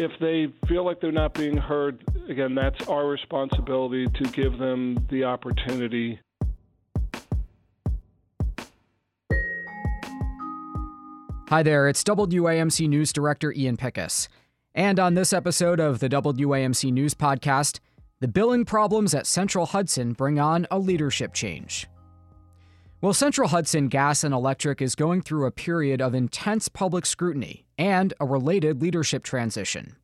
if they feel like they're not being heard, again, that's our responsibility to give them the opportunity. Hi there, it's WAMC News Director Ian Pickus. And on this episode of the WAMC News Podcast, the billing problems at Central Hudson bring on a leadership change. Well, Central Hudson Gas and Electric is going through a period of intense public scrutiny and a related leadership transition.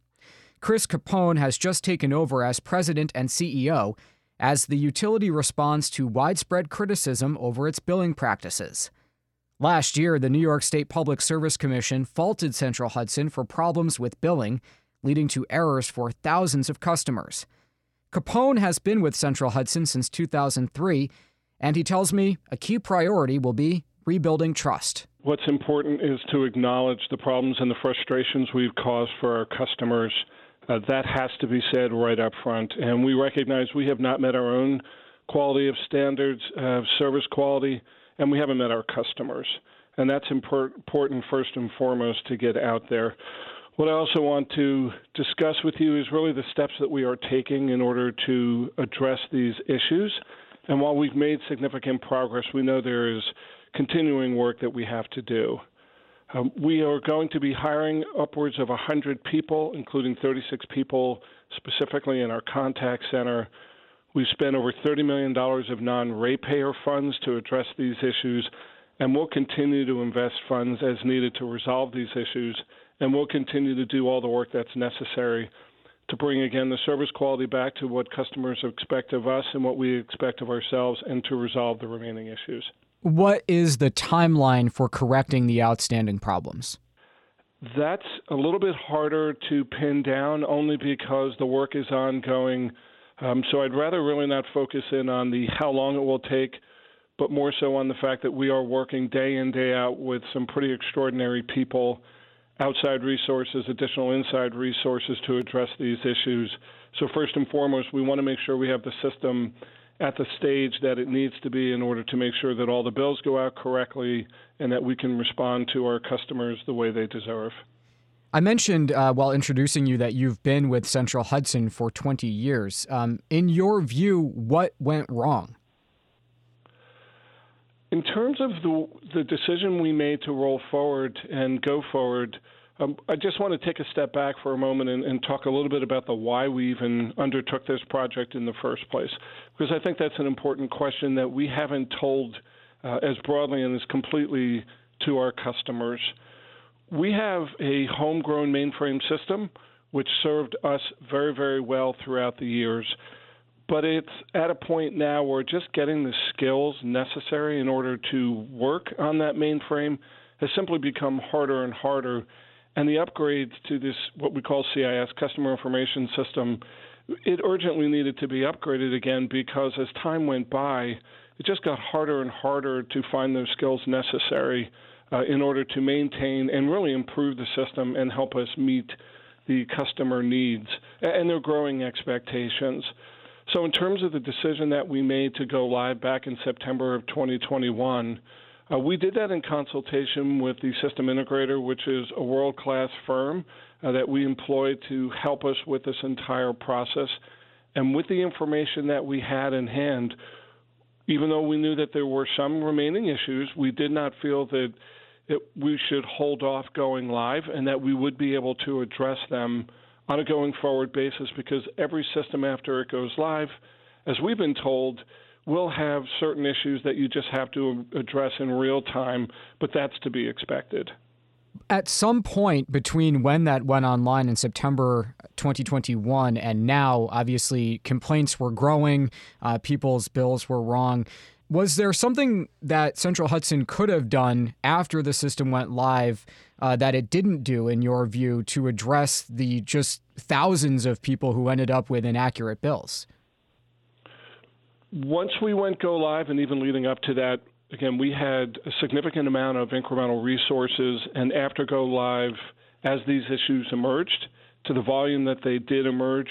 Chris Capone has just taken over as president and CEO as the utility responds to widespread criticism over its billing practices. Last year, the New York State Public Service Commission faulted Central Hudson for problems with billing, leading to errors for thousands of customers. Capone has been with Central Hudson since 2003 and he tells me a key priority will be rebuilding trust. What's important is to acknowledge the problems and the frustrations we've caused for our customers. Uh, that has to be said right up front. And we recognize we have not met our own quality of standards, uh, service quality, and we haven't met our customers. And that's important first and foremost to get out there. What I also want to discuss with you is really the steps that we are taking in order to address these issues. And while we've made significant progress, we know there is continuing work that we have to do. Um, we are going to be hiring upwards of 100 people, including 36 people specifically in our contact center. We've spent over $30 million of non ratepayer funds to address these issues, and we'll continue to invest funds as needed to resolve these issues, and we'll continue to do all the work that's necessary to bring again the service quality back to what customers expect of us and what we expect of ourselves and to resolve the remaining issues. What is the timeline for correcting the outstanding problems? That's a little bit harder to pin down only because the work is ongoing. Um, so I'd rather really not focus in on the how long it will take, but more so on the fact that we are working day in, day out with some pretty extraordinary people outside resources, additional inside resources to address these issues. So, first and foremost, we want to make sure we have the system at the stage that it needs to be in order to make sure that all the bills go out correctly and that we can respond to our customers the way they deserve. I mentioned uh, while introducing you that you've been with Central Hudson for 20 years. Um, in your view, what went wrong? In terms of the the decision we made to roll forward and go forward, um, I just want to take a step back for a moment and, and, talk a little bit about the why we even undertook this project in the first place, because I think that's an important question that we haven't told uh, as broadly and as completely to our customers. We have a homegrown mainframe system which served us very, very well throughout the years but it's at a point now where just getting the skills necessary in order to work on that mainframe has simply become harder and harder. And the upgrades to this, what we call CIS, Customer Information System, it urgently needed to be upgraded again because as time went by, it just got harder and harder to find those skills necessary uh, in order to maintain and really improve the system and help us meet the customer needs and their growing expectations. So, in terms of the decision that we made to go live back in September of 2021, uh, we did that in consultation with the system integrator, which is a world class firm uh, that we employ to help us with this entire process. And with the information that we had in hand, even though we knew that there were some remaining issues, we did not feel that it, we should hold off going live and that we would be able to address them on a going forward basis because every system after it goes live, as we've been told, will have certain issues that you just have to address in real time, but that's to be expected. At some point between when that went online in September 2021 and now, obviously, complaints were growing, uh, people's bills were wrong. Was there something that Central Hudson could have done after the system went live uh, that it didn't do, in your view, to address the just thousands of people who ended up with inaccurate bills? Once we went go live, and even leading up to that, again, we had a significant amount of incremental resources. And after go live, as these issues emerged, to the volume that they did emerge,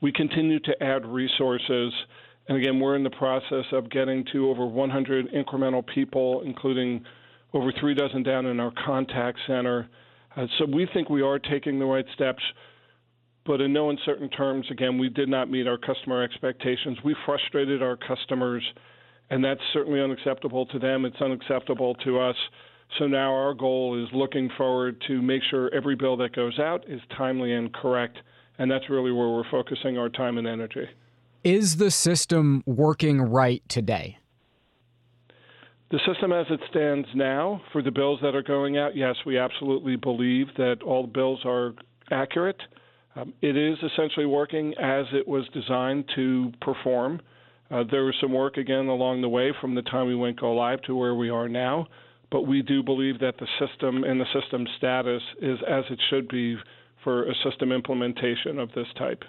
we continued to add resources and again, we're in the process of getting to over 100 incremental people, including over three dozen down in our contact center. Uh, so we think we are taking the right steps. But in no uncertain terms, again, we did not meet our customer expectations. We frustrated our customers, and that's certainly unacceptable to them. It's unacceptable to us. So now our goal is looking forward to make sure every bill that goes out is timely and correct, and that's really where we're focusing our time and energy. Is the system working right today? The system as it stands now for the bills that are going out, yes, we absolutely believe that all the bills are accurate. Um, it is essentially working as it was designed to perform. Uh, there was some work again along the way from the time we went go live to where we are now, but we do believe that the system and the system status is as it should be for a system implementation of this type.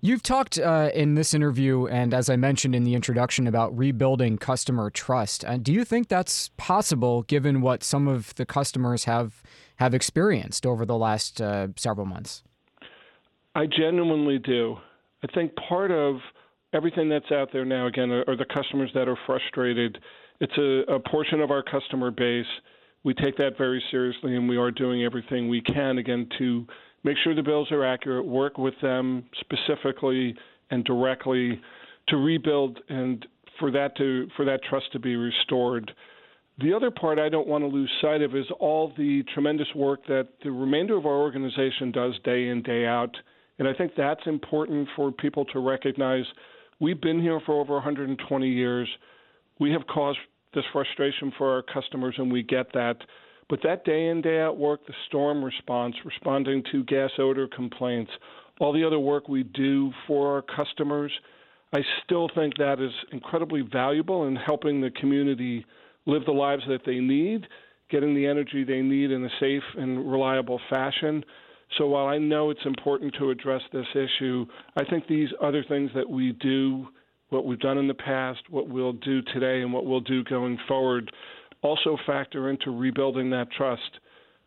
You've talked uh, in this interview, and as I mentioned in the introduction, about rebuilding customer trust. Uh, do you think that's possible, given what some of the customers have have experienced over the last uh, several months? I genuinely do. I think part of everything that's out there now, again, are, are the customers that are frustrated. It's a, a portion of our customer base. We take that very seriously, and we are doing everything we can, again, to make sure the bills are accurate, work with them specifically and directly to rebuild and for that to for that trust to be restored. The other part I don't want to lose sight of is all the tremendous work that the remainder of our organization does day in day out and I think that's important for people to recognize. We've been here for over 120 years. We have caused this frustration for our customers, and we get that. But that day in, day out work, the storm response, responding to gas odor complaints, all the other work we do for our customers, I still think that is incredibly valuable in helping the community live the lives that they need, getting the energy they need in a safe and reliable fashion. So while I know it's important to address this issue, I think these other things that we do, what we've done in the past, what we'll do today, and what we'll do going forward, also factor into rebuilding that trust.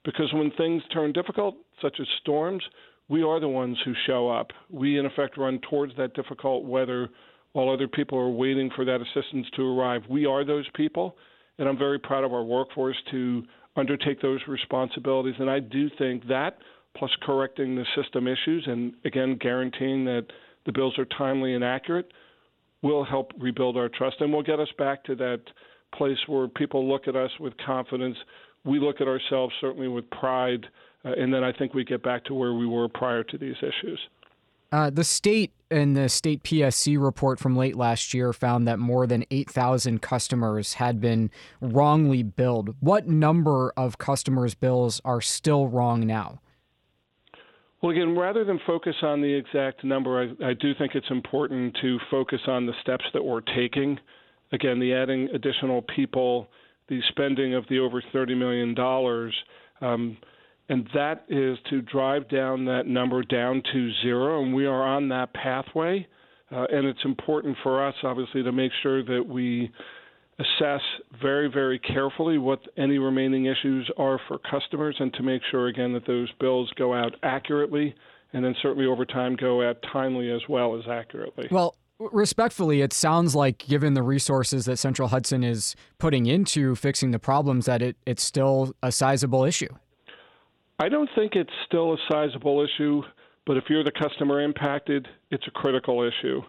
Because when things turn difficult, such as storms, we are the ones who show up. We, in effect, run towards that difficult weather while other people are waiting for that assistance to arrive. We are those people, and I'm very proud of our workforce to undertake those responsibilities. And I do think that plus correcting the system issues and again guaranteeing that the bills are timely and accurate will help rebuild our trust and will get us back to that place where people look at us with confidence. We look at ourselves certainly with pride, uh, and then I think we get back to where we were prior to these issues. Uh, the state and the state PSC report from late last year found that more than 8,000 customers had been wrongly billed. What number of customers' bills are still wrong now? Well, again, rather than focus on the exact number, I, I, do think it's important to focus on the steps that we're taking. Again, the adding additional people, the spending of the over $30 million, um, and that is to drive down that number down to zero, and we are on that pathway. Uh, and it's important for us, obviously, to make sure that we assess very, very carefully what any remaining issues are for customers and to make sure, again, that those bills go out accurately and then certainly over time go out timely as well as accurately. Well, respectfully, it sounds like given the resources that Central Hudson is putting into fixing the problems, that it, it's still a sizable issue. I don't think it's still a sizable issue, but if you're the customer impacted, it's a critical issue.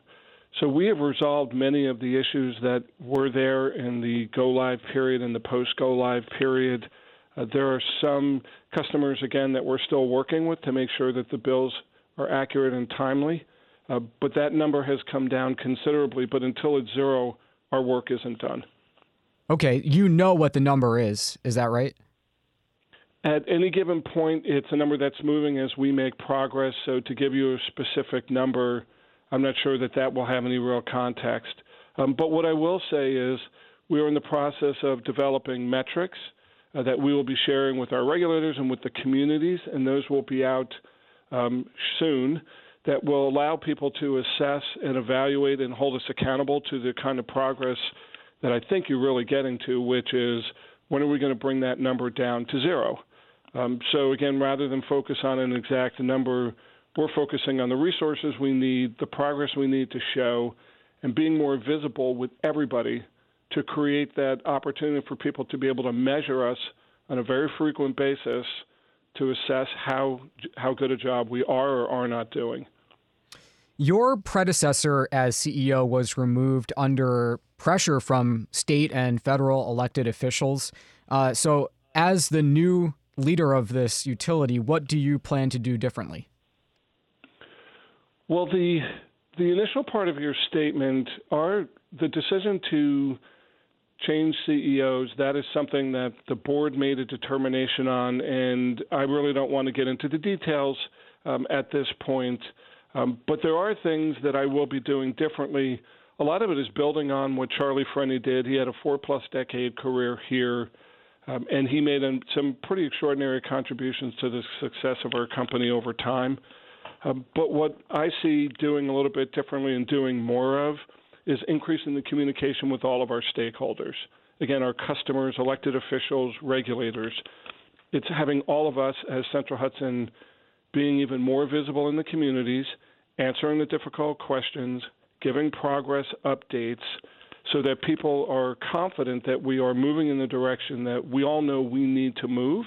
So we have resolved many of the issues that were there in the go live period and the post go live period. Uh, there are some customers, again, that we're still working with to make sure that the bills are accurate and timely. Uh, but that number has come down considerably. But until it's zero, our work isn't done. Okay, you know what the number is. Is that right? At any given point, it's a number that's moving as we make progress. So to give you a specific number, I'm not sure that that will have any real context. Um, but what I will say is we are in the process of developing metrics uh, that we will be sharing with our regulators and with the communities, and those will be out um, soon that will allow people to assess and evaluate and hold us accountable to the kind of progress that I think you're really getting to, which is when are we going to bring that number down to zero? Um, so, again, rather than focus on an exact number, we're focusing on the resources we need, the progress we need to show, and being more visible with everybody to create that opportunity for people to be able to measure us on a very frequent basis to assess how how good a job we are or are not doing. Your predecessor as CEO was removed under pressure from state and federal elected officials. Uh, so, as the new leader of this utility, what do you plan to do differently? Well, the the initial part of your statement are the decision to change CEOs. That is something that the board made a determination on, and I really don't want to get into the details um, at this point. Um, but there are things that I will be doing differently. A lot of it is building on what Charlie Freni did. He had a four plus decade career here, um, and he made some pretty extraordinary contributions to the success of our company over time. Um, but what I see doing a little bit differently and doing more of is increasing the communication with all of our stakeholders. Again, our customers, elected officials, regulators. It's having all of us as Central Hudson being even more visible in the communities, answering the difficult questions, giving progress updates so that people are confident that we are moving in the direction that we all know we need to move.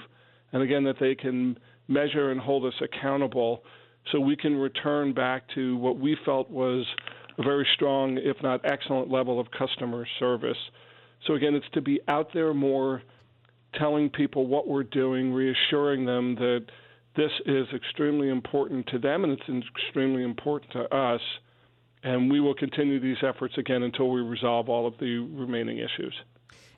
And again, that they can measure and hold us accountable so we can return back to what we felt was a very strong, if not excellent, level of customer service. So, again, it's to be out there more, telling people what we're doing, reassuring them that this is extremely important to them and it's extremely important to us. And we will continue these efforts again until we resolve all of the remaining issues.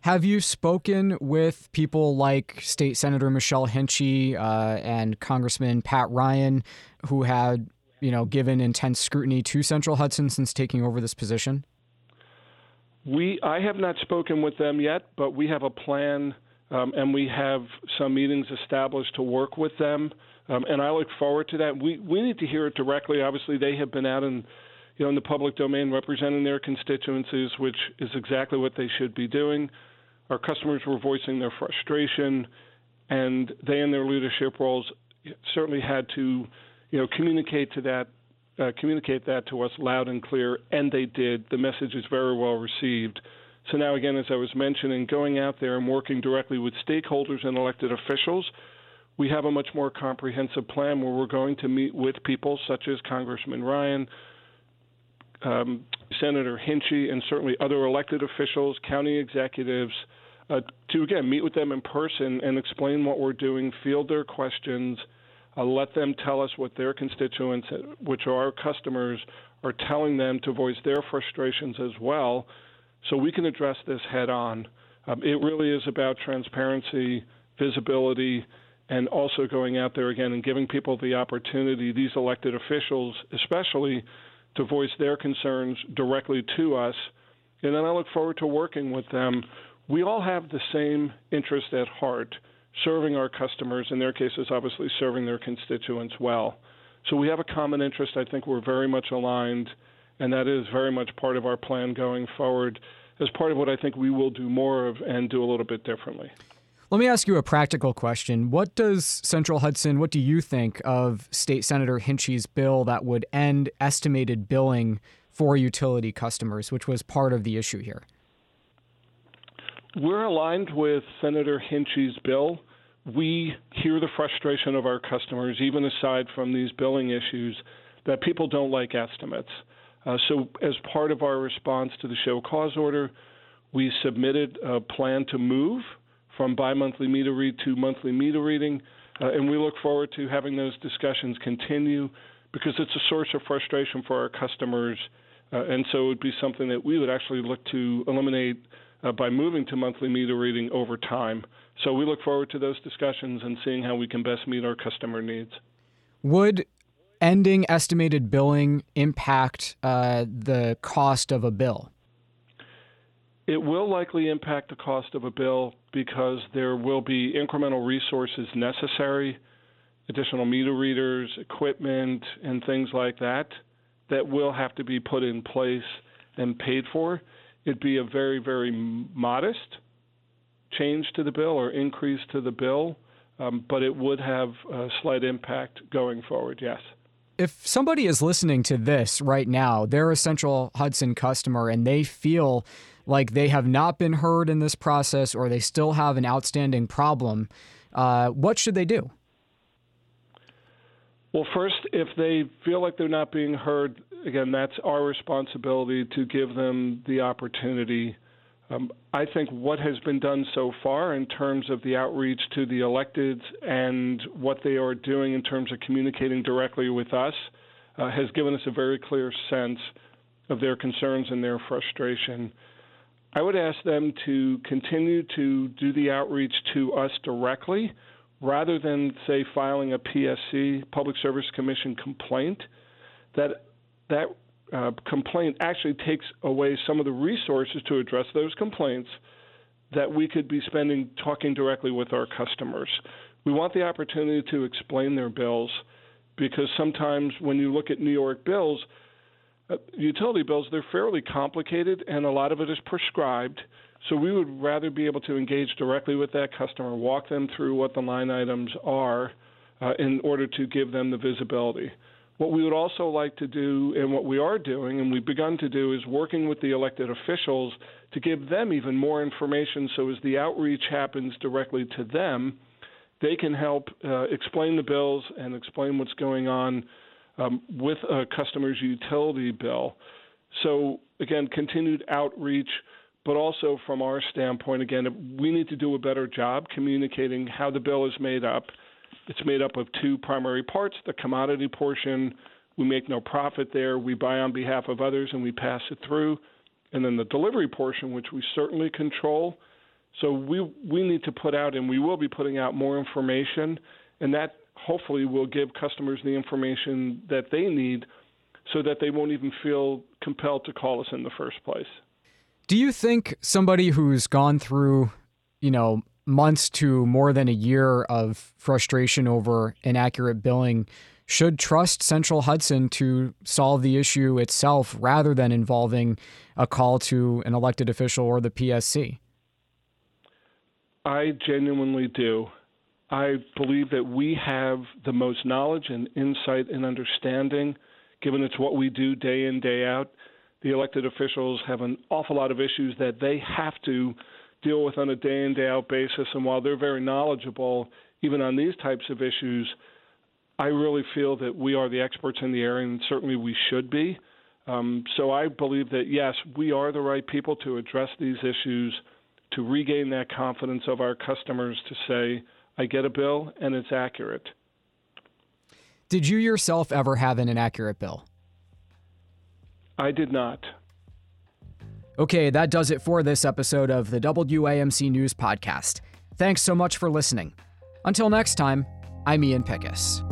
Have you spoken with people like State Senator Michelle Hinchey uh, and Congressman Pat Ryan, who had you know, given intense scrutiny to Central Hudson since taking over this position? We, I have not spoken with them yet, but we have a plan, um, and we have some meetings established to work with them, um, and I look forward to that. We we need to hear it directly. Obviously, they have been out in, you know, in the public domain representing their constituencies, which is exactly what they should be doing. Our customers were voicing their frustration, and they, in their leadership roles, certainly had to you know, communicate to that, uh, communicate that to us loud and clear, and they did. The message is very well received. So now, again, as I was mentioning, going out there and working directly with stakeholders and elected officials, we have a much more comprehensive plan where we're going to meet with people such as Congressman Ryan, um, Senator Hinchey, and certainly other elected officials, county executives, uh, to again meet with them in person and explain what we're doing, field their questions, uh, let them tell us what their constituents, which are our customers, are telling them to voice their frustrations as well, so we can address this head on. Um, it really is about transparency, visibility, and also going out there again and giving people the opportunity, these elected officials especially, to voice their concerns directly to us. And then I look forward to working with them. We all have the same interest at heart serving our customers, in their cases, obviously serving their constituents well. So we have a common interest. I think we're very much aligned, and that is very much part of our plan going forward as part of what I think we will do more of and do a little bit differently. Let me ask you a practical question. What does Central Hudson, what do you think of State Senator Hinchey's bill that would end estimated billing for utility customers, which was part of the issue here? We're aligned with Senator Hinchey's bill. We hear the frustration of our customers, even aside from these billing issues, that people don't like estimates. Uh, so, as part of our response to the show cause order, we submitted a plan to move from bi monthly meter read to monthly meter reading, uh, and we look forward to having those discussions continue because it's a source of frustration for our customers. Uh, and so it would be something that we would actually look to eliminate uh, by moving to monthly meter reading over time. So we look forward to those discussions and seeing how we can best meet our customer needs. Would ending estimated billing impact uh, the cost of a bill? It will likely impact the cost of a bill because there will be incremental resources necessary, additional meter readers, equipment, and things like that, that will have to be put in place and paid for it'd be a very, very modest change to the bill or increase to the bill, um, but it would have a slight impact going forward, yes. If somebody is listening to this right now, they're a Central Hudson customer and they feel like they have not been heard in this process or they still have an outstanding problem, uh, what should they do? Well, first, if they feel like they're not being heard, again, that's our responsibility to give them the opportunity. Um, I think what has been done so far in terms of the outreach to the electeds and what they are doing in terms of communicating directly with us uh, has given us a very clear sense of their concerns and their frustration. I would ask them to continue to do the outreach to us directly rather than, say, filing a PSC, Public Service Commission complaint. That, that uh, complaint actually takes away some of the resources to address those complaints that we could be spending talking directly with our customers. We want the opportunity to explain their bills because sometimes when you look at New York bills, uh, utility bills, they're fairly complicated and a lot of it is prescribed. So we would rather be able to engage directly with that customer, walk them through what the line items are uh, in order to give them the visibility. What we would also like to do, and what we are doing, and we've begun to do, is working with the elected officials to give them even more information so as the outreach happens directly to them, they can help uh, explain the bills and explain what's going on um, with a customer's utility bill. So, again, continued outreach, but also from our standpoint, again, we need to do a better job communicating how the bill is made up. It's made up of two primary parts the commodity portion, we make no profit there, we buy on behalf of others and we pass it through. And then the delivery portion, which we certainly control. So we we need to put out, and we will be putting out more information, and that hopefully will give customers the information that they need so that they won't even feel compelled to call us in the first place. Do you think somebody who's gone through, you know, months to more than a year of frustration over inaccurate billing should trust Central Hudson to solve the issue itself rather than involving a call to an elected official or the PSC? I genuinely do. I believe that we have the most knowledge and insight and understanding, given it's what we do day in, day out. The elected officials have an awful lot of issues that they have to deal with on a day in, day out basis. And while they're very knowledgeable, even on these types of issues, I really feel that we are the experts in the area, and certainly we should be. Um, so I believe that, yes, we are the right people to address these issues, to regain that confidence of our customers to say, I get a bill and it's accurate. Did you yourself ever have an inaccurate bill? I did not. Okay, that does it for this episode of the WAMC News Podcast. Thanks so much for listening. Until next time, I'm Ian Pickus.